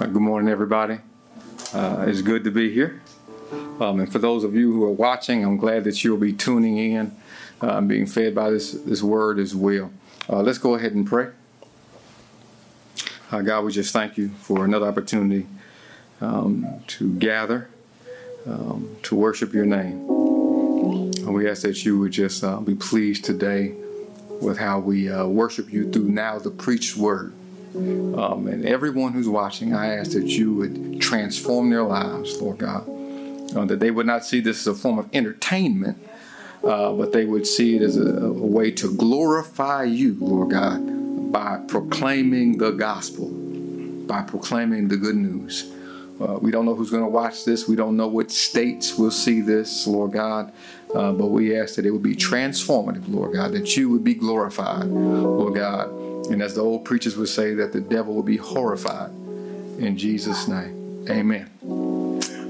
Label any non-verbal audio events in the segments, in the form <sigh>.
Uh, good morning, everybody. Uh, it's good to be here. Um, and for those of you who are watching, I'm glad that you'll be tuning in, uh, being fed by this, this word as well. Uh, let's go ahead and pray. Uh, God, we just thank you for another opportunity um, to gather, um, to worship your name. And we ask that you would just uh, be pleased today with how we worship you through now the preached word. Um, and everyone who's watching, I ask that you would transform their lives, Lord God. Uh, that they would not see this as a form of entertainment, uh, but they would see it as a, a, way to glorify you, Lord God, by proclaiming the gospel, by proclaiming the good news. Uh, we don't know who's going to watch this. We don't know what states will see this, Lord God. Uh, but we ask that it would be transformative, Lord God, that you would be glorified, Lord God. And as the old preachers would say, that the devil will be horrified. In Jesus' name, amen.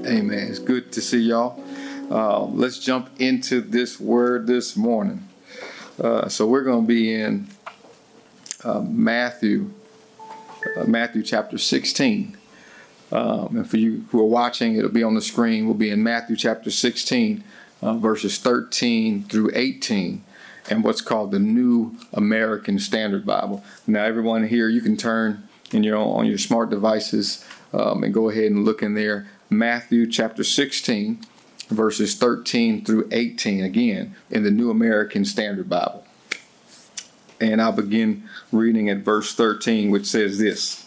Amen. It's good to see y'all. Uh, let's jump into this word this morning. Uh, so we're going to be in uh, Matthew, uh, Matthew chapter 16. Um, and for you who are watching, it'll be on the screen. We'll be in Matthew chapter 16, uh, verses 13 through 18, and what's called the New American Standard Bible. Now, everyone here, you can turn in your on your smart devices um, and go ahead and look in there. Matthew chapter 16, verses 13 through 18, again in the New American Standard Bible. And I'll begin reading at verse 13, which says this.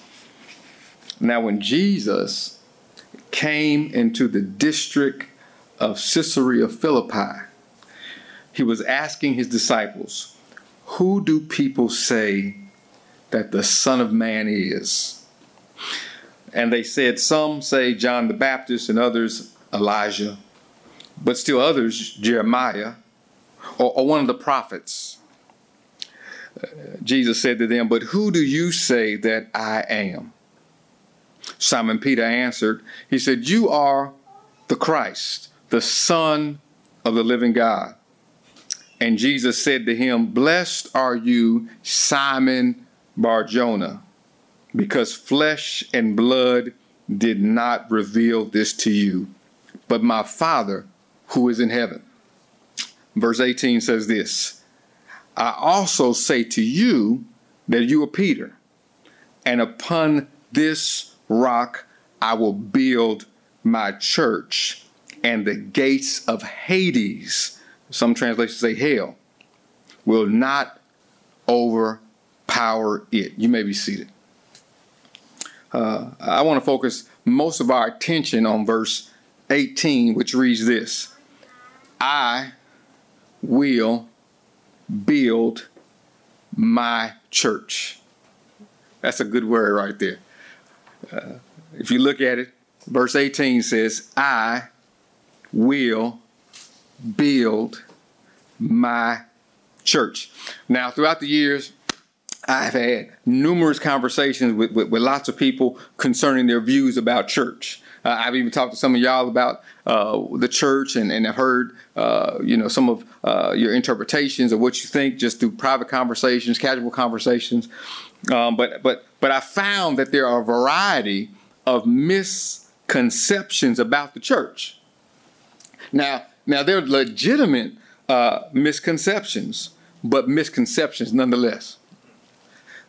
Now, when Jesus came into the district of Caesarea Philippi, he was asking his disciples, Who do people say that the Son of Man is? And they said, Some say John the Baptist, and others Elijah, but still others Jeremiah, or, or one of the prophets. Uh, Jesus said to them, But who do you say that I am? Simon Peter answered, He said, You are the Christ, the Son of the living God. And Jesus said to him, Blessed are you, Simon Barjona, because flesh and blood did not reveal this to you, but my Father who is in heaven. Verse 18 says this I also say to you that you are Peter, and upon this rock I will build my church, and the gates of Hades, some translations say hell, will not overpower it. You may be seated. Uh, I want to focus most of our attention on verse 18, which reads this I will build my church. That's a good word right there. Uh, if you look at it, verse 18 says, I will build my church. Now, throughout the years, I've had numerous conversations with, with, with lots of people concerning their views about church. Uh, I've even talked to some of y'all about uh, the church, and, and I've heard uh, you know some of uh, your interpretations of what you think just through private conversations, casual conversations. Um, but but but I found that there are a variety of misconceptions about the church. Now now they're legitimate uh, misconceptions, but misconceptions nonetheless.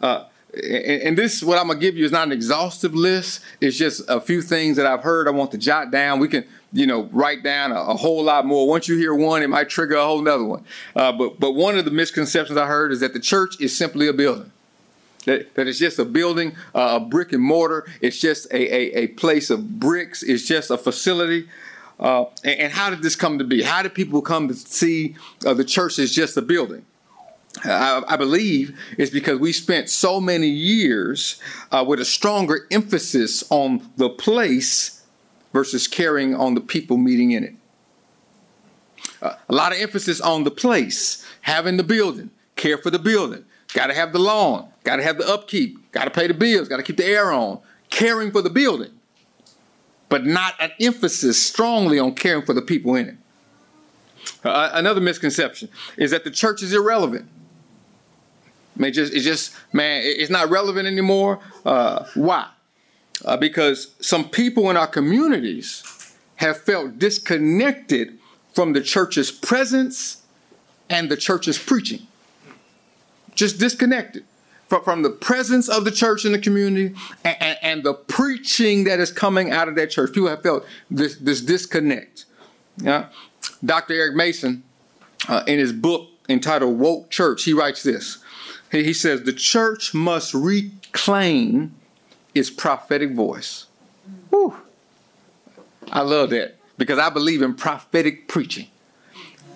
Uh, and, this, what I'm gonna give you, is not an exhaustive list. It's just a few things that I've heard. I want to jot down. We can, you know, write down a, a whole lot more. Once you hear one, it might trigger a whole nother one. Uh, but but one of the misconceptions I heard is that the church is simply a building. That, that it's just a building, uh, a brick and mortar. It's just a, a, a place of bricks. It's just a facility. Uh, and, and, how did this come to be? How did people come to see uh, the church as just a building? I, I, believe it's because we spent so many years uh, with a stronger emphasis on the place versus caring on the people meeting in it. Uh, a lot of emphasis on the place, having the building, care for the building, got to have the lawn, got to have the upkeep, got to pay the bills, got to keep the air on, caring for the building, but not an emphasis strongly on caring for the people in it. Uh, another misconception is that the church is irrelevant. Man, just it's just man, it's not relevant anymore. Uh, why? uh, because some people in our communities have felt disconnected from the church's presence and the church's preaching. Just disconnected from, the presence of the church in the community and, and, and, the preaching that is coming out of that church. People have felt this, this disconnect. Yeah? Dr. Eric Mason, uh, in his book entitled Woke Church, he writes this. He, he says, The church must reclaim its prophetic voice. Whew. I love that because I believe in prophetic preaching.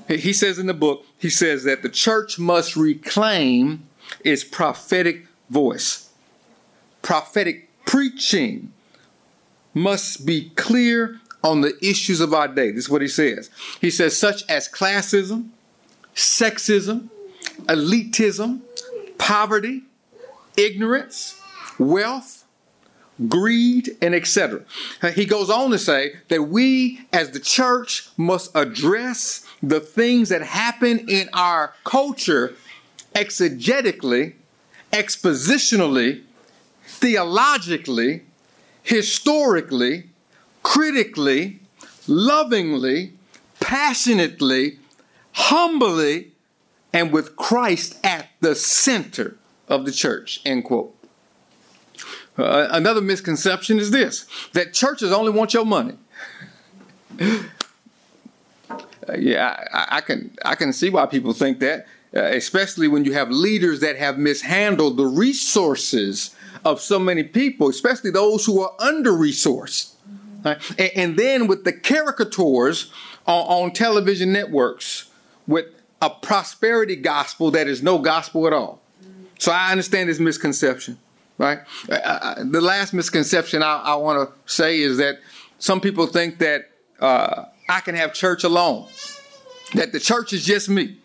He says in the book, he says that the church must reclaim its prophetic voice. Prophetic preaching must be clear on the issues of our day. This is what he says. He says, such as classism, sexism, elitism, poverty, ignorance, wealth, greed, and etc. Uh, he goes on to say that we as the church must address the things that happen in our culture exegetically, expositionally, theologically, historically, critically, lovingly, passionately, humbly, and with Christ at the center of the church. End quote. Uh, another misconception is this that churches only want your money. <laughs> uh, yeah, I, I, can I can see why people think that, uh, especially when you have leaders that have mishandled the resources of so many people, especially those who are under resourced. Right? And, and, then with the caricatures on, on television networks with a prosperity gospel that is no gospel at all. So I understand this misconception right? Uh, uh, the last misconception I, I want to say is that some people think that uh, I can have church alone, that the church is just me,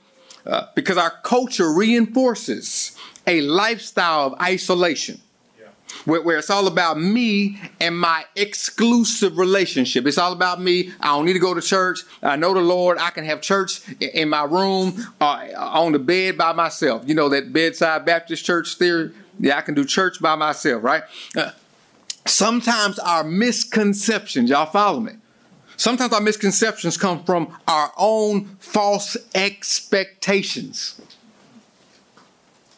uh, because our culture reinforces a lifestyle of isolation. Where, where, it's all about me and my exclusive relationship. It's all about me. I don't need to go to church. I know the Lord. I can have church in my room, uh, on the bed by myself. You know that bedside Baptist church theory. Yeah, I can do church by myself, right? Uh, sometimes our misconceptions, y'all follow me? Sometimes our misconceptions come from our own false expectations.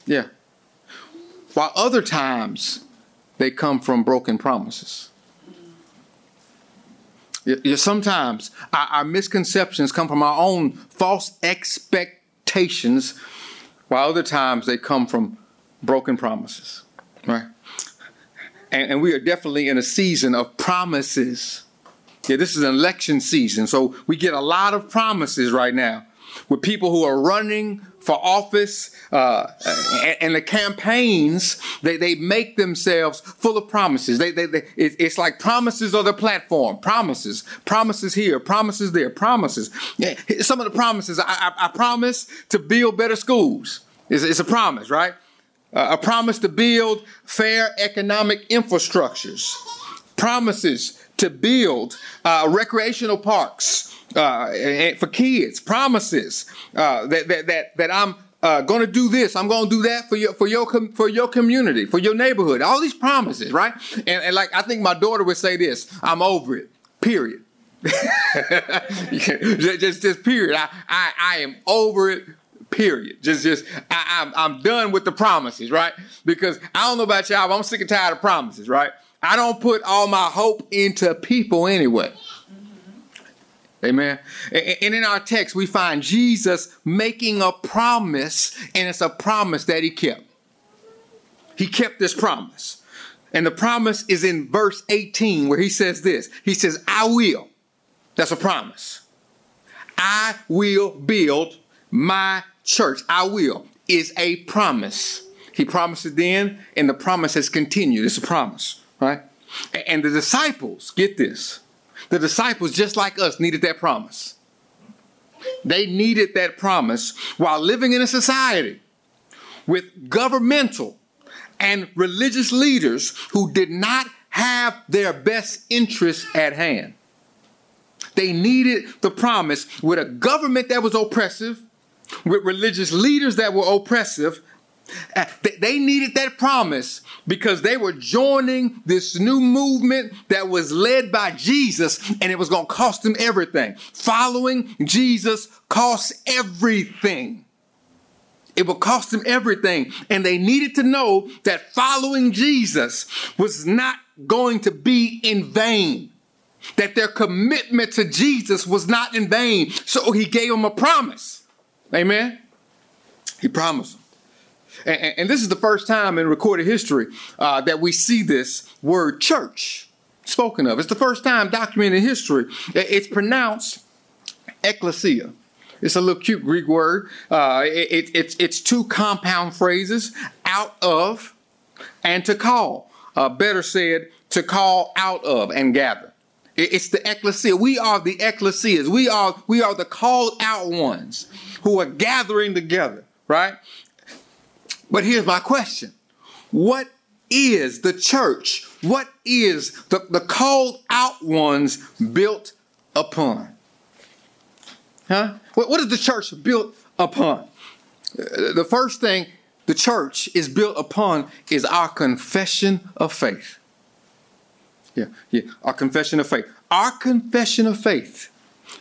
Yeah. While other times they come from broken promises. Yeah, sometimes our, our misconceptions come from our own false expectations, while other times they come from broken promises, right? And, and we are definitely in a season of promises. Yeah, this is an election season, so we get a lot of promises right now with people who are running for office uh, and, and, the campaigns they, they make themselves full of promises. They, they, they it, it's like promises on the platform. Promises. Promises here promises there promises. Yeah, some of the promises I, I, I promise to build better schools. It's, it's a promise right? Uh, a promise to build fair economic infrastructures, promises to build uh, recreational parks uh, for kids, promises uh, that, that, that, that I'm uh, going to do this. I'm going to do that for your for your for your community, for your neighborhood. All these promises, right? And, and like I think my daughter would say this: "I'm over it." Period. <laughs> just, just period. I, I I am over it Period. Just, just, I, am I'm, I'm done with the promises, right? Because I don't know about y'all, but I'm sick and tired of promises, right? I don't put all my hope into people anyway. Mm-hmm. Amen. And in our text, we find Jesus making a promise, and it's a promise that he kept. He kept this promise. And the promise is in verse 18, where he says this He says, I will. That's a promise. I will build my church, I will, is a promise. He promised it then, and the promise has continued. It's a promise, right? And the disciples, get this, the disciples, just like us, needed that promise. They needed that promise while living in a society with governmental and religious leaders who did not have their best interests at hand. They needed the promise with a government that was oppressive with religious leaders that were oppressive Uh, they needed that promise because they were joining this new movement that was led by Jesus and it was going to cost them everything. Following Jesus costs everything. It would cost them everything. And they needed to know that following Jesus was not going to be in vain. That their commitment to Jesus was not in vain. So he gave them a promise. Amen. He promised them. And, and, this is the first time in recorded history uh, that we see this word church spoken of. It's the first time documented in history. It's pronounced ecclesia. It's a little cute Greek word. Uh, it, it, it's, it's two compound phrases out of and to call. Uh, better said, to call out of and gather. It's the ecclesia. We are the ecclesias. We are we are the called out ones who are gathering together, right? But here's my question What is the church? What is the, the called out ones built upon? Huh? What, what is the church built upon? The first thing the church is built upon is our confession of faith. Yeah, yeah, our confession of faith. Our confession of faith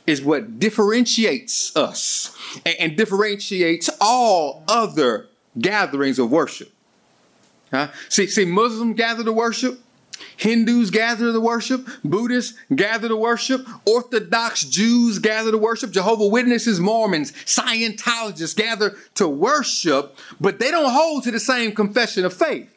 is what differentiates us and, and differentiates all other gatherings of worship. Huh? See, see, Muslims gather to worship, Hindus gather to worship, Buddhists gather to worship, Orthodox Jews gather to worship, Jehovah Witnesses, Mormons, Scientologists gather to worship, but they don't hold to the same confession of faith.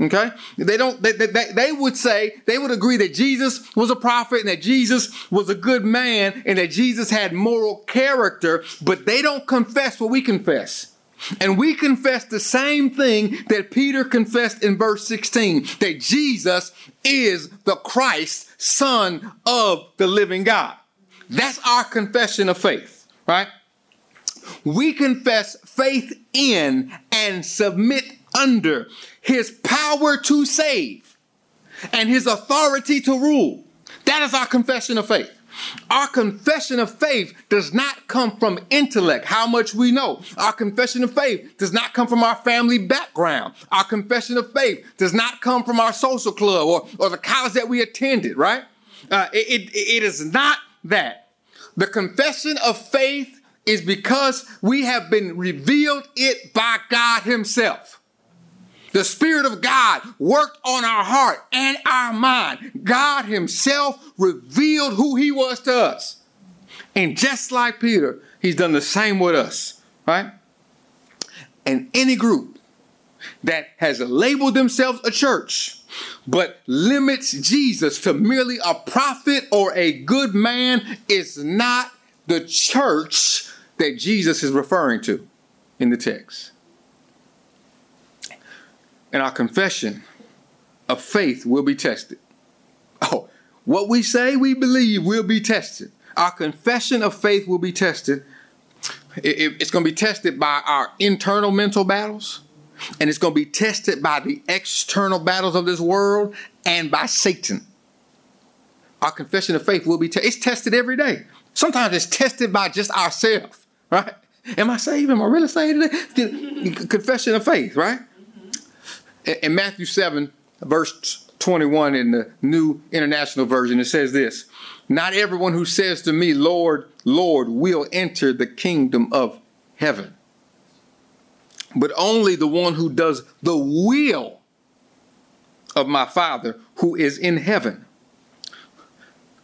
Okay? They don't, they, they, they, would say, they would agree that Jesus was a prophet and that Jesus was a good man and that Jesus had moral character, but they don't confess what we confess. And we confess the same thing that Peter confessed in verse 16 that Jesus is the Christ, Son of the living God. That's our confession of faith, right? We confess faith in and submit under his power to save and his authority to rule. That is our confession of faith. Our confession of faith does not come from intellect, how much we know. Our confession of faith does not come from our family background. Our confession of faith does not come from our social club or, or the college that we attended, right? Uh, it, it, it is not that. The confession of faith is because we have been revealed it by God Himself. The Spirit of God worked on our heart and our mind. God Himself revealed who He was to us. And just like Peter, He's done the same with us, right? And any group that has labeled themselves a church but limits Jesus to merely a prophet or a good man is not the church that Jesus is referring to in the text and our confession of faith will be tested. Oh, what we say we believe will be tested. Our confession of faith will be tested. It's going to be tested by our internal mental battles, and it's going to be tested by the external battles of this world and by Satan. Our confession of faith will be tested. It's tested every day. Sometimes it's tested by just ourselves, right? Am I saved? Am I really saved today? Confession of faith, right? In Matthew 7, verse 21 in the New International Version, it says this Not everyone who says to me, Lord, Lord, will enter the kingdom of heaven, but only the one who does the will of my Father who is in heaven.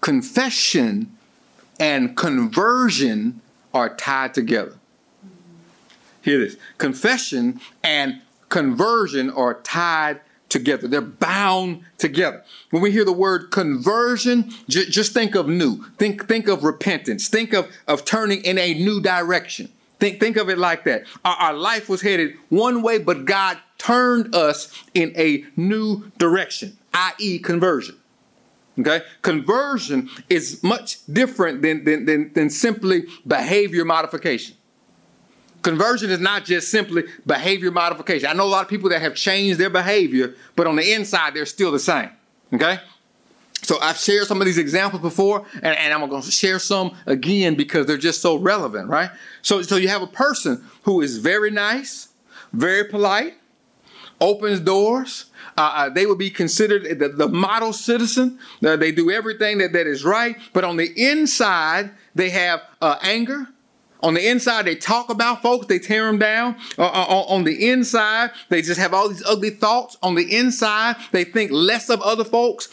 Confession and conversion are tied together. Hear this confession and conversion are tied together. They're bound together. When we hear the word conversion, j- just think of new. Think think of repentance. Think of of turning in a new direction. Think think of it like that. Our, our life was headed one way, but God turned us in a new direction, i.e., conversion. Okay? Conversion is much different than, than, than, than simply behavior modification. Conversion is not just simply behavior modification. I know a lot of people that have changed their behavior, but on the inside, they're still the same. Okay? So I've shared some of these examples before, and, and I'm going to share some again because they're just so relevant, right? So, so you have a person who is very nice, very polite, opens doors. Uh, uh, they would be considered the, the model citizen. Uh, they do everything that, that is right. But on the inside, they have uh, anger. On the inside, they talk about folks, they tear them down. Uh, uh, on the inside, they just have all these ugly thoughts. On the inside, they think less of other folks.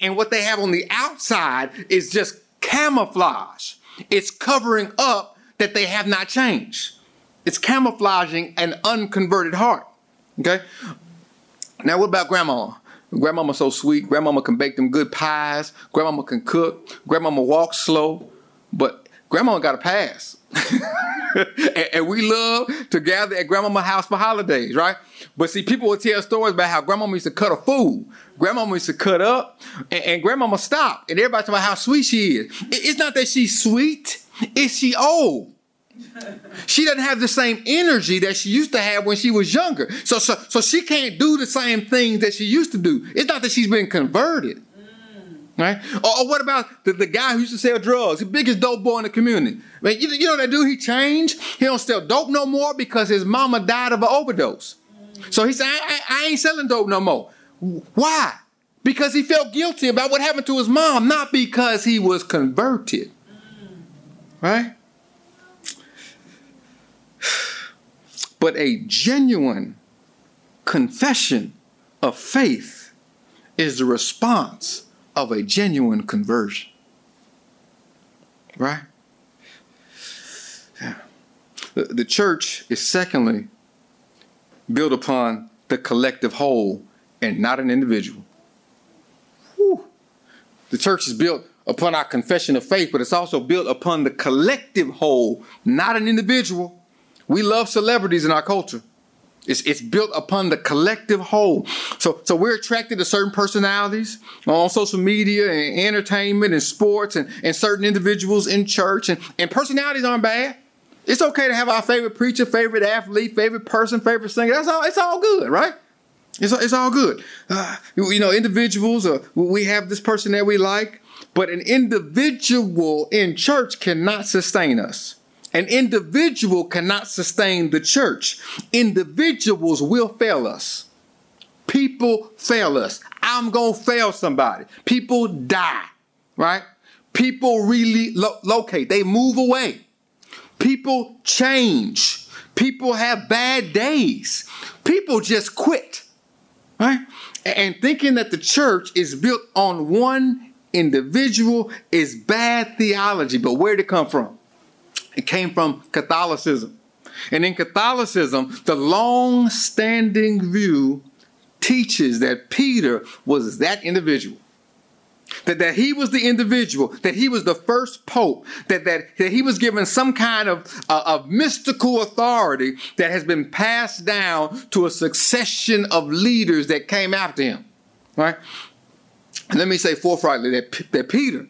And, what they have on the outside is just camouflage. It's covering up that they have not changed. It's camouflaging an unconverted heart. Okay? Now, what about grandma? Grandmama's so sweet. Grandmama can bake them good pies. Grandmama can cook. Grandmama walks slow. But grandmama got a pass. <laughs> and, and, we love to gather at grandmama's house for holidays, right? But see, people will tell stories about how grandmama used to cut a food. Grandmama used to cut up, and, and grandmama stopped. And everybody talk about how sweet she is. It, it's not that she's sweet, it's she old. She doesn't have the same energy that she used to have when she was younger. So, so, so she can't do the same things that she used to do. It's not that she's been converted. Right? Or, or, what about the, the guy who used to sell drugs, the biggest dope boy in the community? Man, you, you know that dude, he changed. He don't sell dope no more because his mama died of an overdose. So he said, I, I, I ain't selling dope no more. Why? Because he felt guilty about what happened to his mom, not because he was converted. Right? <sighs> But a genuine confession of faith is the response of a genuine conversion. Right? Yeah. The, church is secondly built upon the collective whole and not an individual. Whew. The church is built upon our confession of faith, but it's also built upon the collective whole, not an individual. We love celebrities in our culture. It's, it's built upon the collective whole. So, so we're attracted to certain personalities on social media and entertainment and sports and, and certain individuals in church. And, and personalities aren't bad. It's okay to have our favorite preacher, favorite athlete, favorite person, favorite singer. That's all. It's all good, right? It's, it's all good. Uh, you know, individuals, uh, we have this person that we like, but an individual in church cannot sustain us. An individual cannot sustain the church. Individuals will fail us. People fail us. I'm going to fail somebody. People die, right? People really lo- locate, they move away. People change. People have bad days. People just quit, right? And thinking that the church is built on one individual is bad theology. But where did it come from? It came from Catholicism. And in Catholicism, the long standing view teaches that Peter was that individual. That, that he was the individual, that he was the first pope, that, that, that he was given some kind of, uh, of mystical authority that has been passed down to a succession of leaders that came after him. Right? And let me say forthrightly that, that Peter,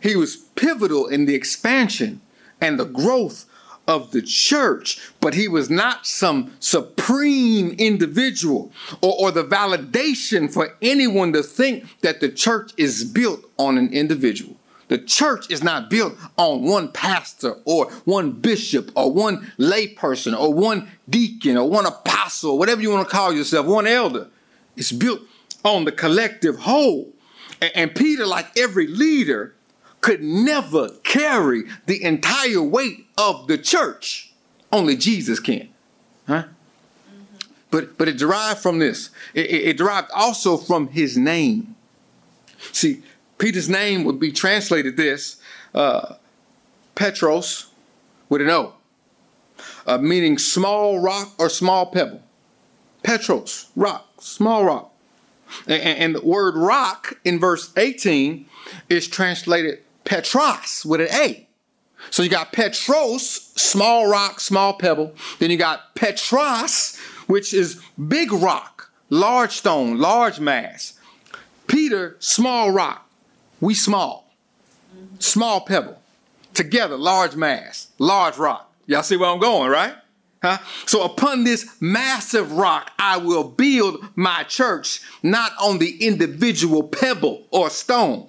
he was pivotal in the expansion and the growth of the church, but he was not some supreme individual or, or, the validation for anyone to think that the church is built on an individual. The church is not built on one pastor or one bishop or one layperson or one deacon or one apostle, whatever you want to call yourself, one elder. It's built on the collective whole. and, and Peter, like every leader, could never carry the entire weight of the church. Only Jesus can. Huh? Mm-hmm. But, but it derived from this. It, it, it derived also from his name. See, Peter's name would be translated this uh, Petros with an O, uh, meaning small rock or small pebble. Petros, rock, small rock. And, and the word rock in verse 18 is translated Petra with an A. So you got Petros, small rock, small pebble. Then you got Petra, which is big rock, large stone, large mass. Peter, small rock. We small. Small pebble. Together, large mass, large rock. Y'all see where I'm going, right? Huh? So upon this massive rock, I will build my church, not on the individual pebble or stone.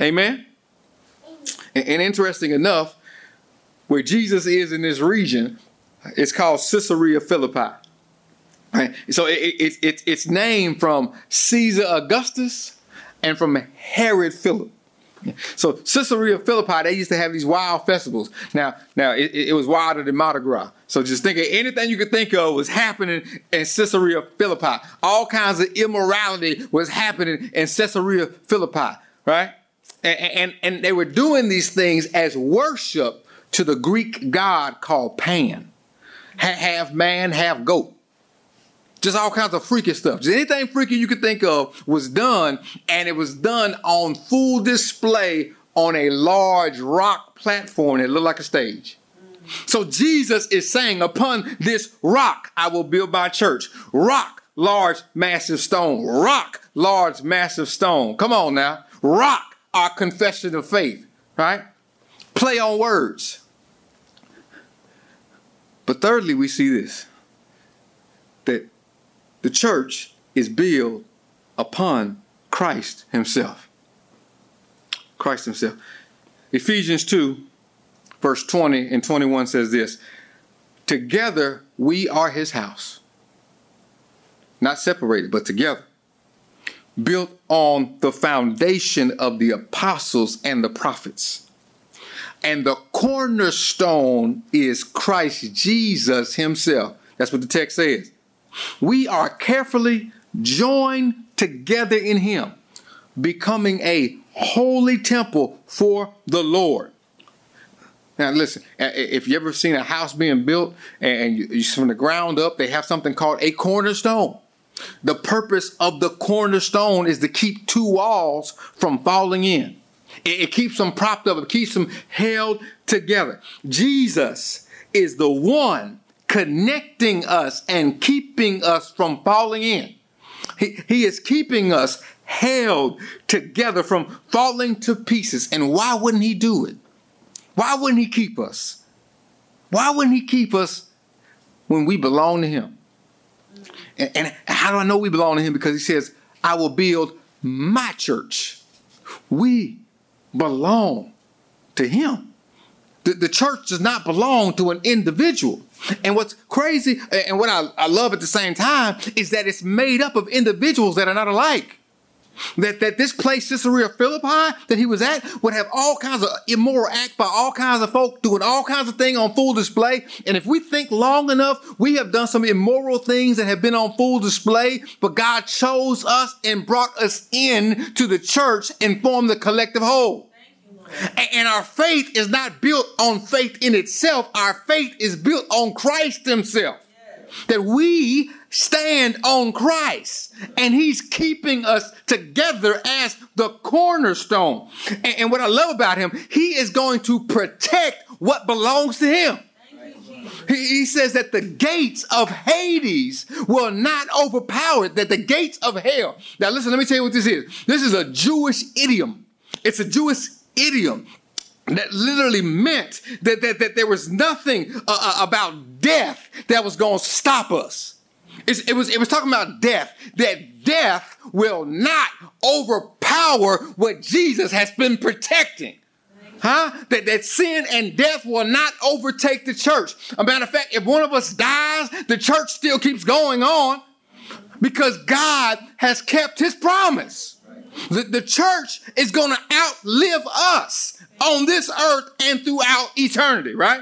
Amen. And, and interesting enough, where Jesus is in this region, it's called Caesarea Philippi. Right? So it, it, it, it's named from Caesar Augustus and from Herod Philip. So Caesarea Philippi, they used to have these wild festivals. Now, now it, it was wilder than Mardi Gras. So just think of anything you could think of was happening in Caesarea Philippi. All kinds of immorality was happening in Caesarea Philippi, right? And, and, they were doing these things as worship to the Greek god called Pan. Half man, half goat just all kinds of freaky stuff. Just anything freaky you could think of was done, and it was done on full display on a large rock platform that looked like a stage. So Jesus is saying, Upon this rock I will build my church. Rock, large, massive stone. Rock, large, massive stone. Come on now. Rock, our confession of faith, right? Play on words. But thirdly, we see this that the church is built upon Christ Himself. Christ Himself. Ephesians 2, verse 20 and 21 says this Together we are His house. Not separated, but together. Built on the foundation of the apostles and the prophets. And the cornerstone is Christ Jesus Himself. That's what the text says we are carefully joined together in Him, becoming a holy temple for the Lord. Now, listen, if you ever seen a house being built and you, from the ground up, they have something called a cornerstone. The purpose of the cornerstone is to keep two walls from falling in. It, it keeps them propped up, it keeps them held together. Jesus is the one connecting us and keeping us from falling in. He, he is keeping us held together from falling to pieces. And why wouldn't he do it? Why wouldn't he keep us? Why wouldn't he keep us when we belong to him? And, and how do I know we belong to him? Because he says, I will build my church. We belong to him. The, the church does not belong to an individual. And what's crazy and what I, I love at the same time is that it's made up of individuals that are not alike. That, that this place, Caesarea Philippi, that he was at, would have all kinds of immoral acts by all kinds of folk doing all kinds of things on full display. And if we think long enough, we have done some immoral things that have been on full display, but God chose us and brought us in to the church and formed the collective whole. And our faith is not built on faith in itself. Our faith is built on Christ Himself. That we stand on Christ and He's keeping us together as the cornerstone. And, what I love about Him, He is going to protect what belongs to Him. He, says that the gates of Hades will not overpower it, that the gates of hell. Now, listen, let me tell you what this is. This is a Jewish idiom. It's a Jewish idiom that literally meant that, that, that there was nothing uh, uh about death that was going to stop us. It's, it, was, it was talking about death, that death will not overpower what Jesus has been protecting. Huh? That, that sin and death will not overtake the church. A matter of fact, if one of us dies, the church still keeps going on because God has kept his promise. The, the church is going to outlive us on this earth and throughout eternity, right?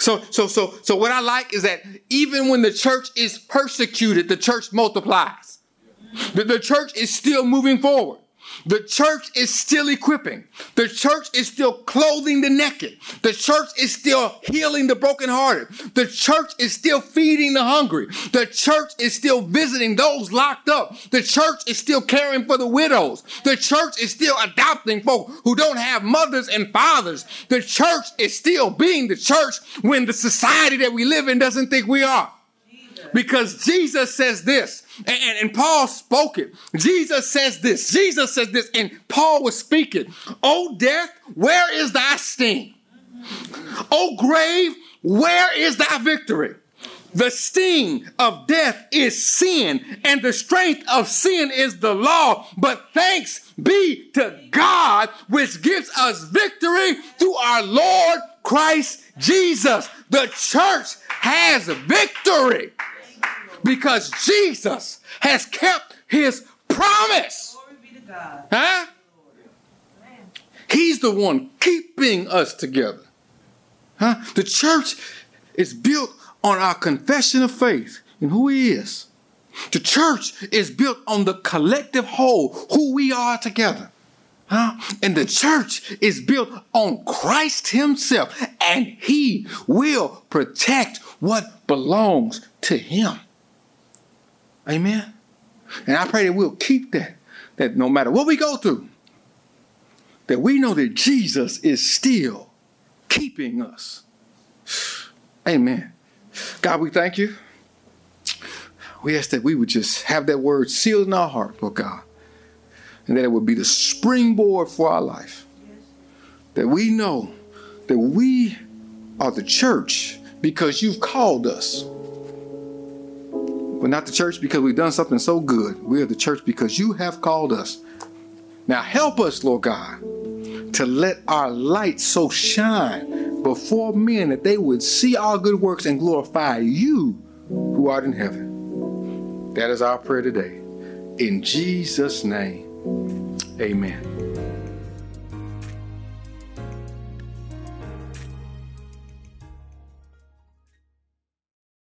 So, so, so, so what I like is that even when the church is persecuted, the church multiplies. The, the church is still moving forward. The church is still equipping. The church is still clothing the naked. The church is still healing the brokenhearted. The church is still feeding the hungry. The church is still visiting those locked up. The church is still caring for the widows. The church is still adopting folk who don't have mothers and fathers. The church is still being the church when the society that we live in doesn't think we are. Because Jesus says this, and, and, Paul spoke it. Jesus says this, Jesus says this, and Paul was speaking. Oh, death, where is thy sting? Oh, grave, where is thy victory? The sting of death is sin, and the strength of sin is the law. But thanks be to God, which gives us victory through our Lord Christ Jesus. The church has victory Because Jesus has kept his promise. Glory be to God. Huh? He's the one keeping us together. Huh? The church is built on our confession of faith in who he is. The church is built on the collective whole, who we are together. Huh? And the church is built on Christ Himself, and He will protect what belongs to Him. Amen. And I pray that we'll keep that, that no matter what we go through, that we know that Jesus is still keeping us. Amen. God, we thank you. We ask that we would just have that word sealed in our heart, Lord God and that it would be the springboard for our life. That we know that we are the church because you've called us. We're not the church because we've done something so good. We are the church because you have called us. Now help us, Lord God, to let our light so shine before men that they would see our good works and glorify you who art in heaven. That is our prayer today. In Jesus' name. Amen.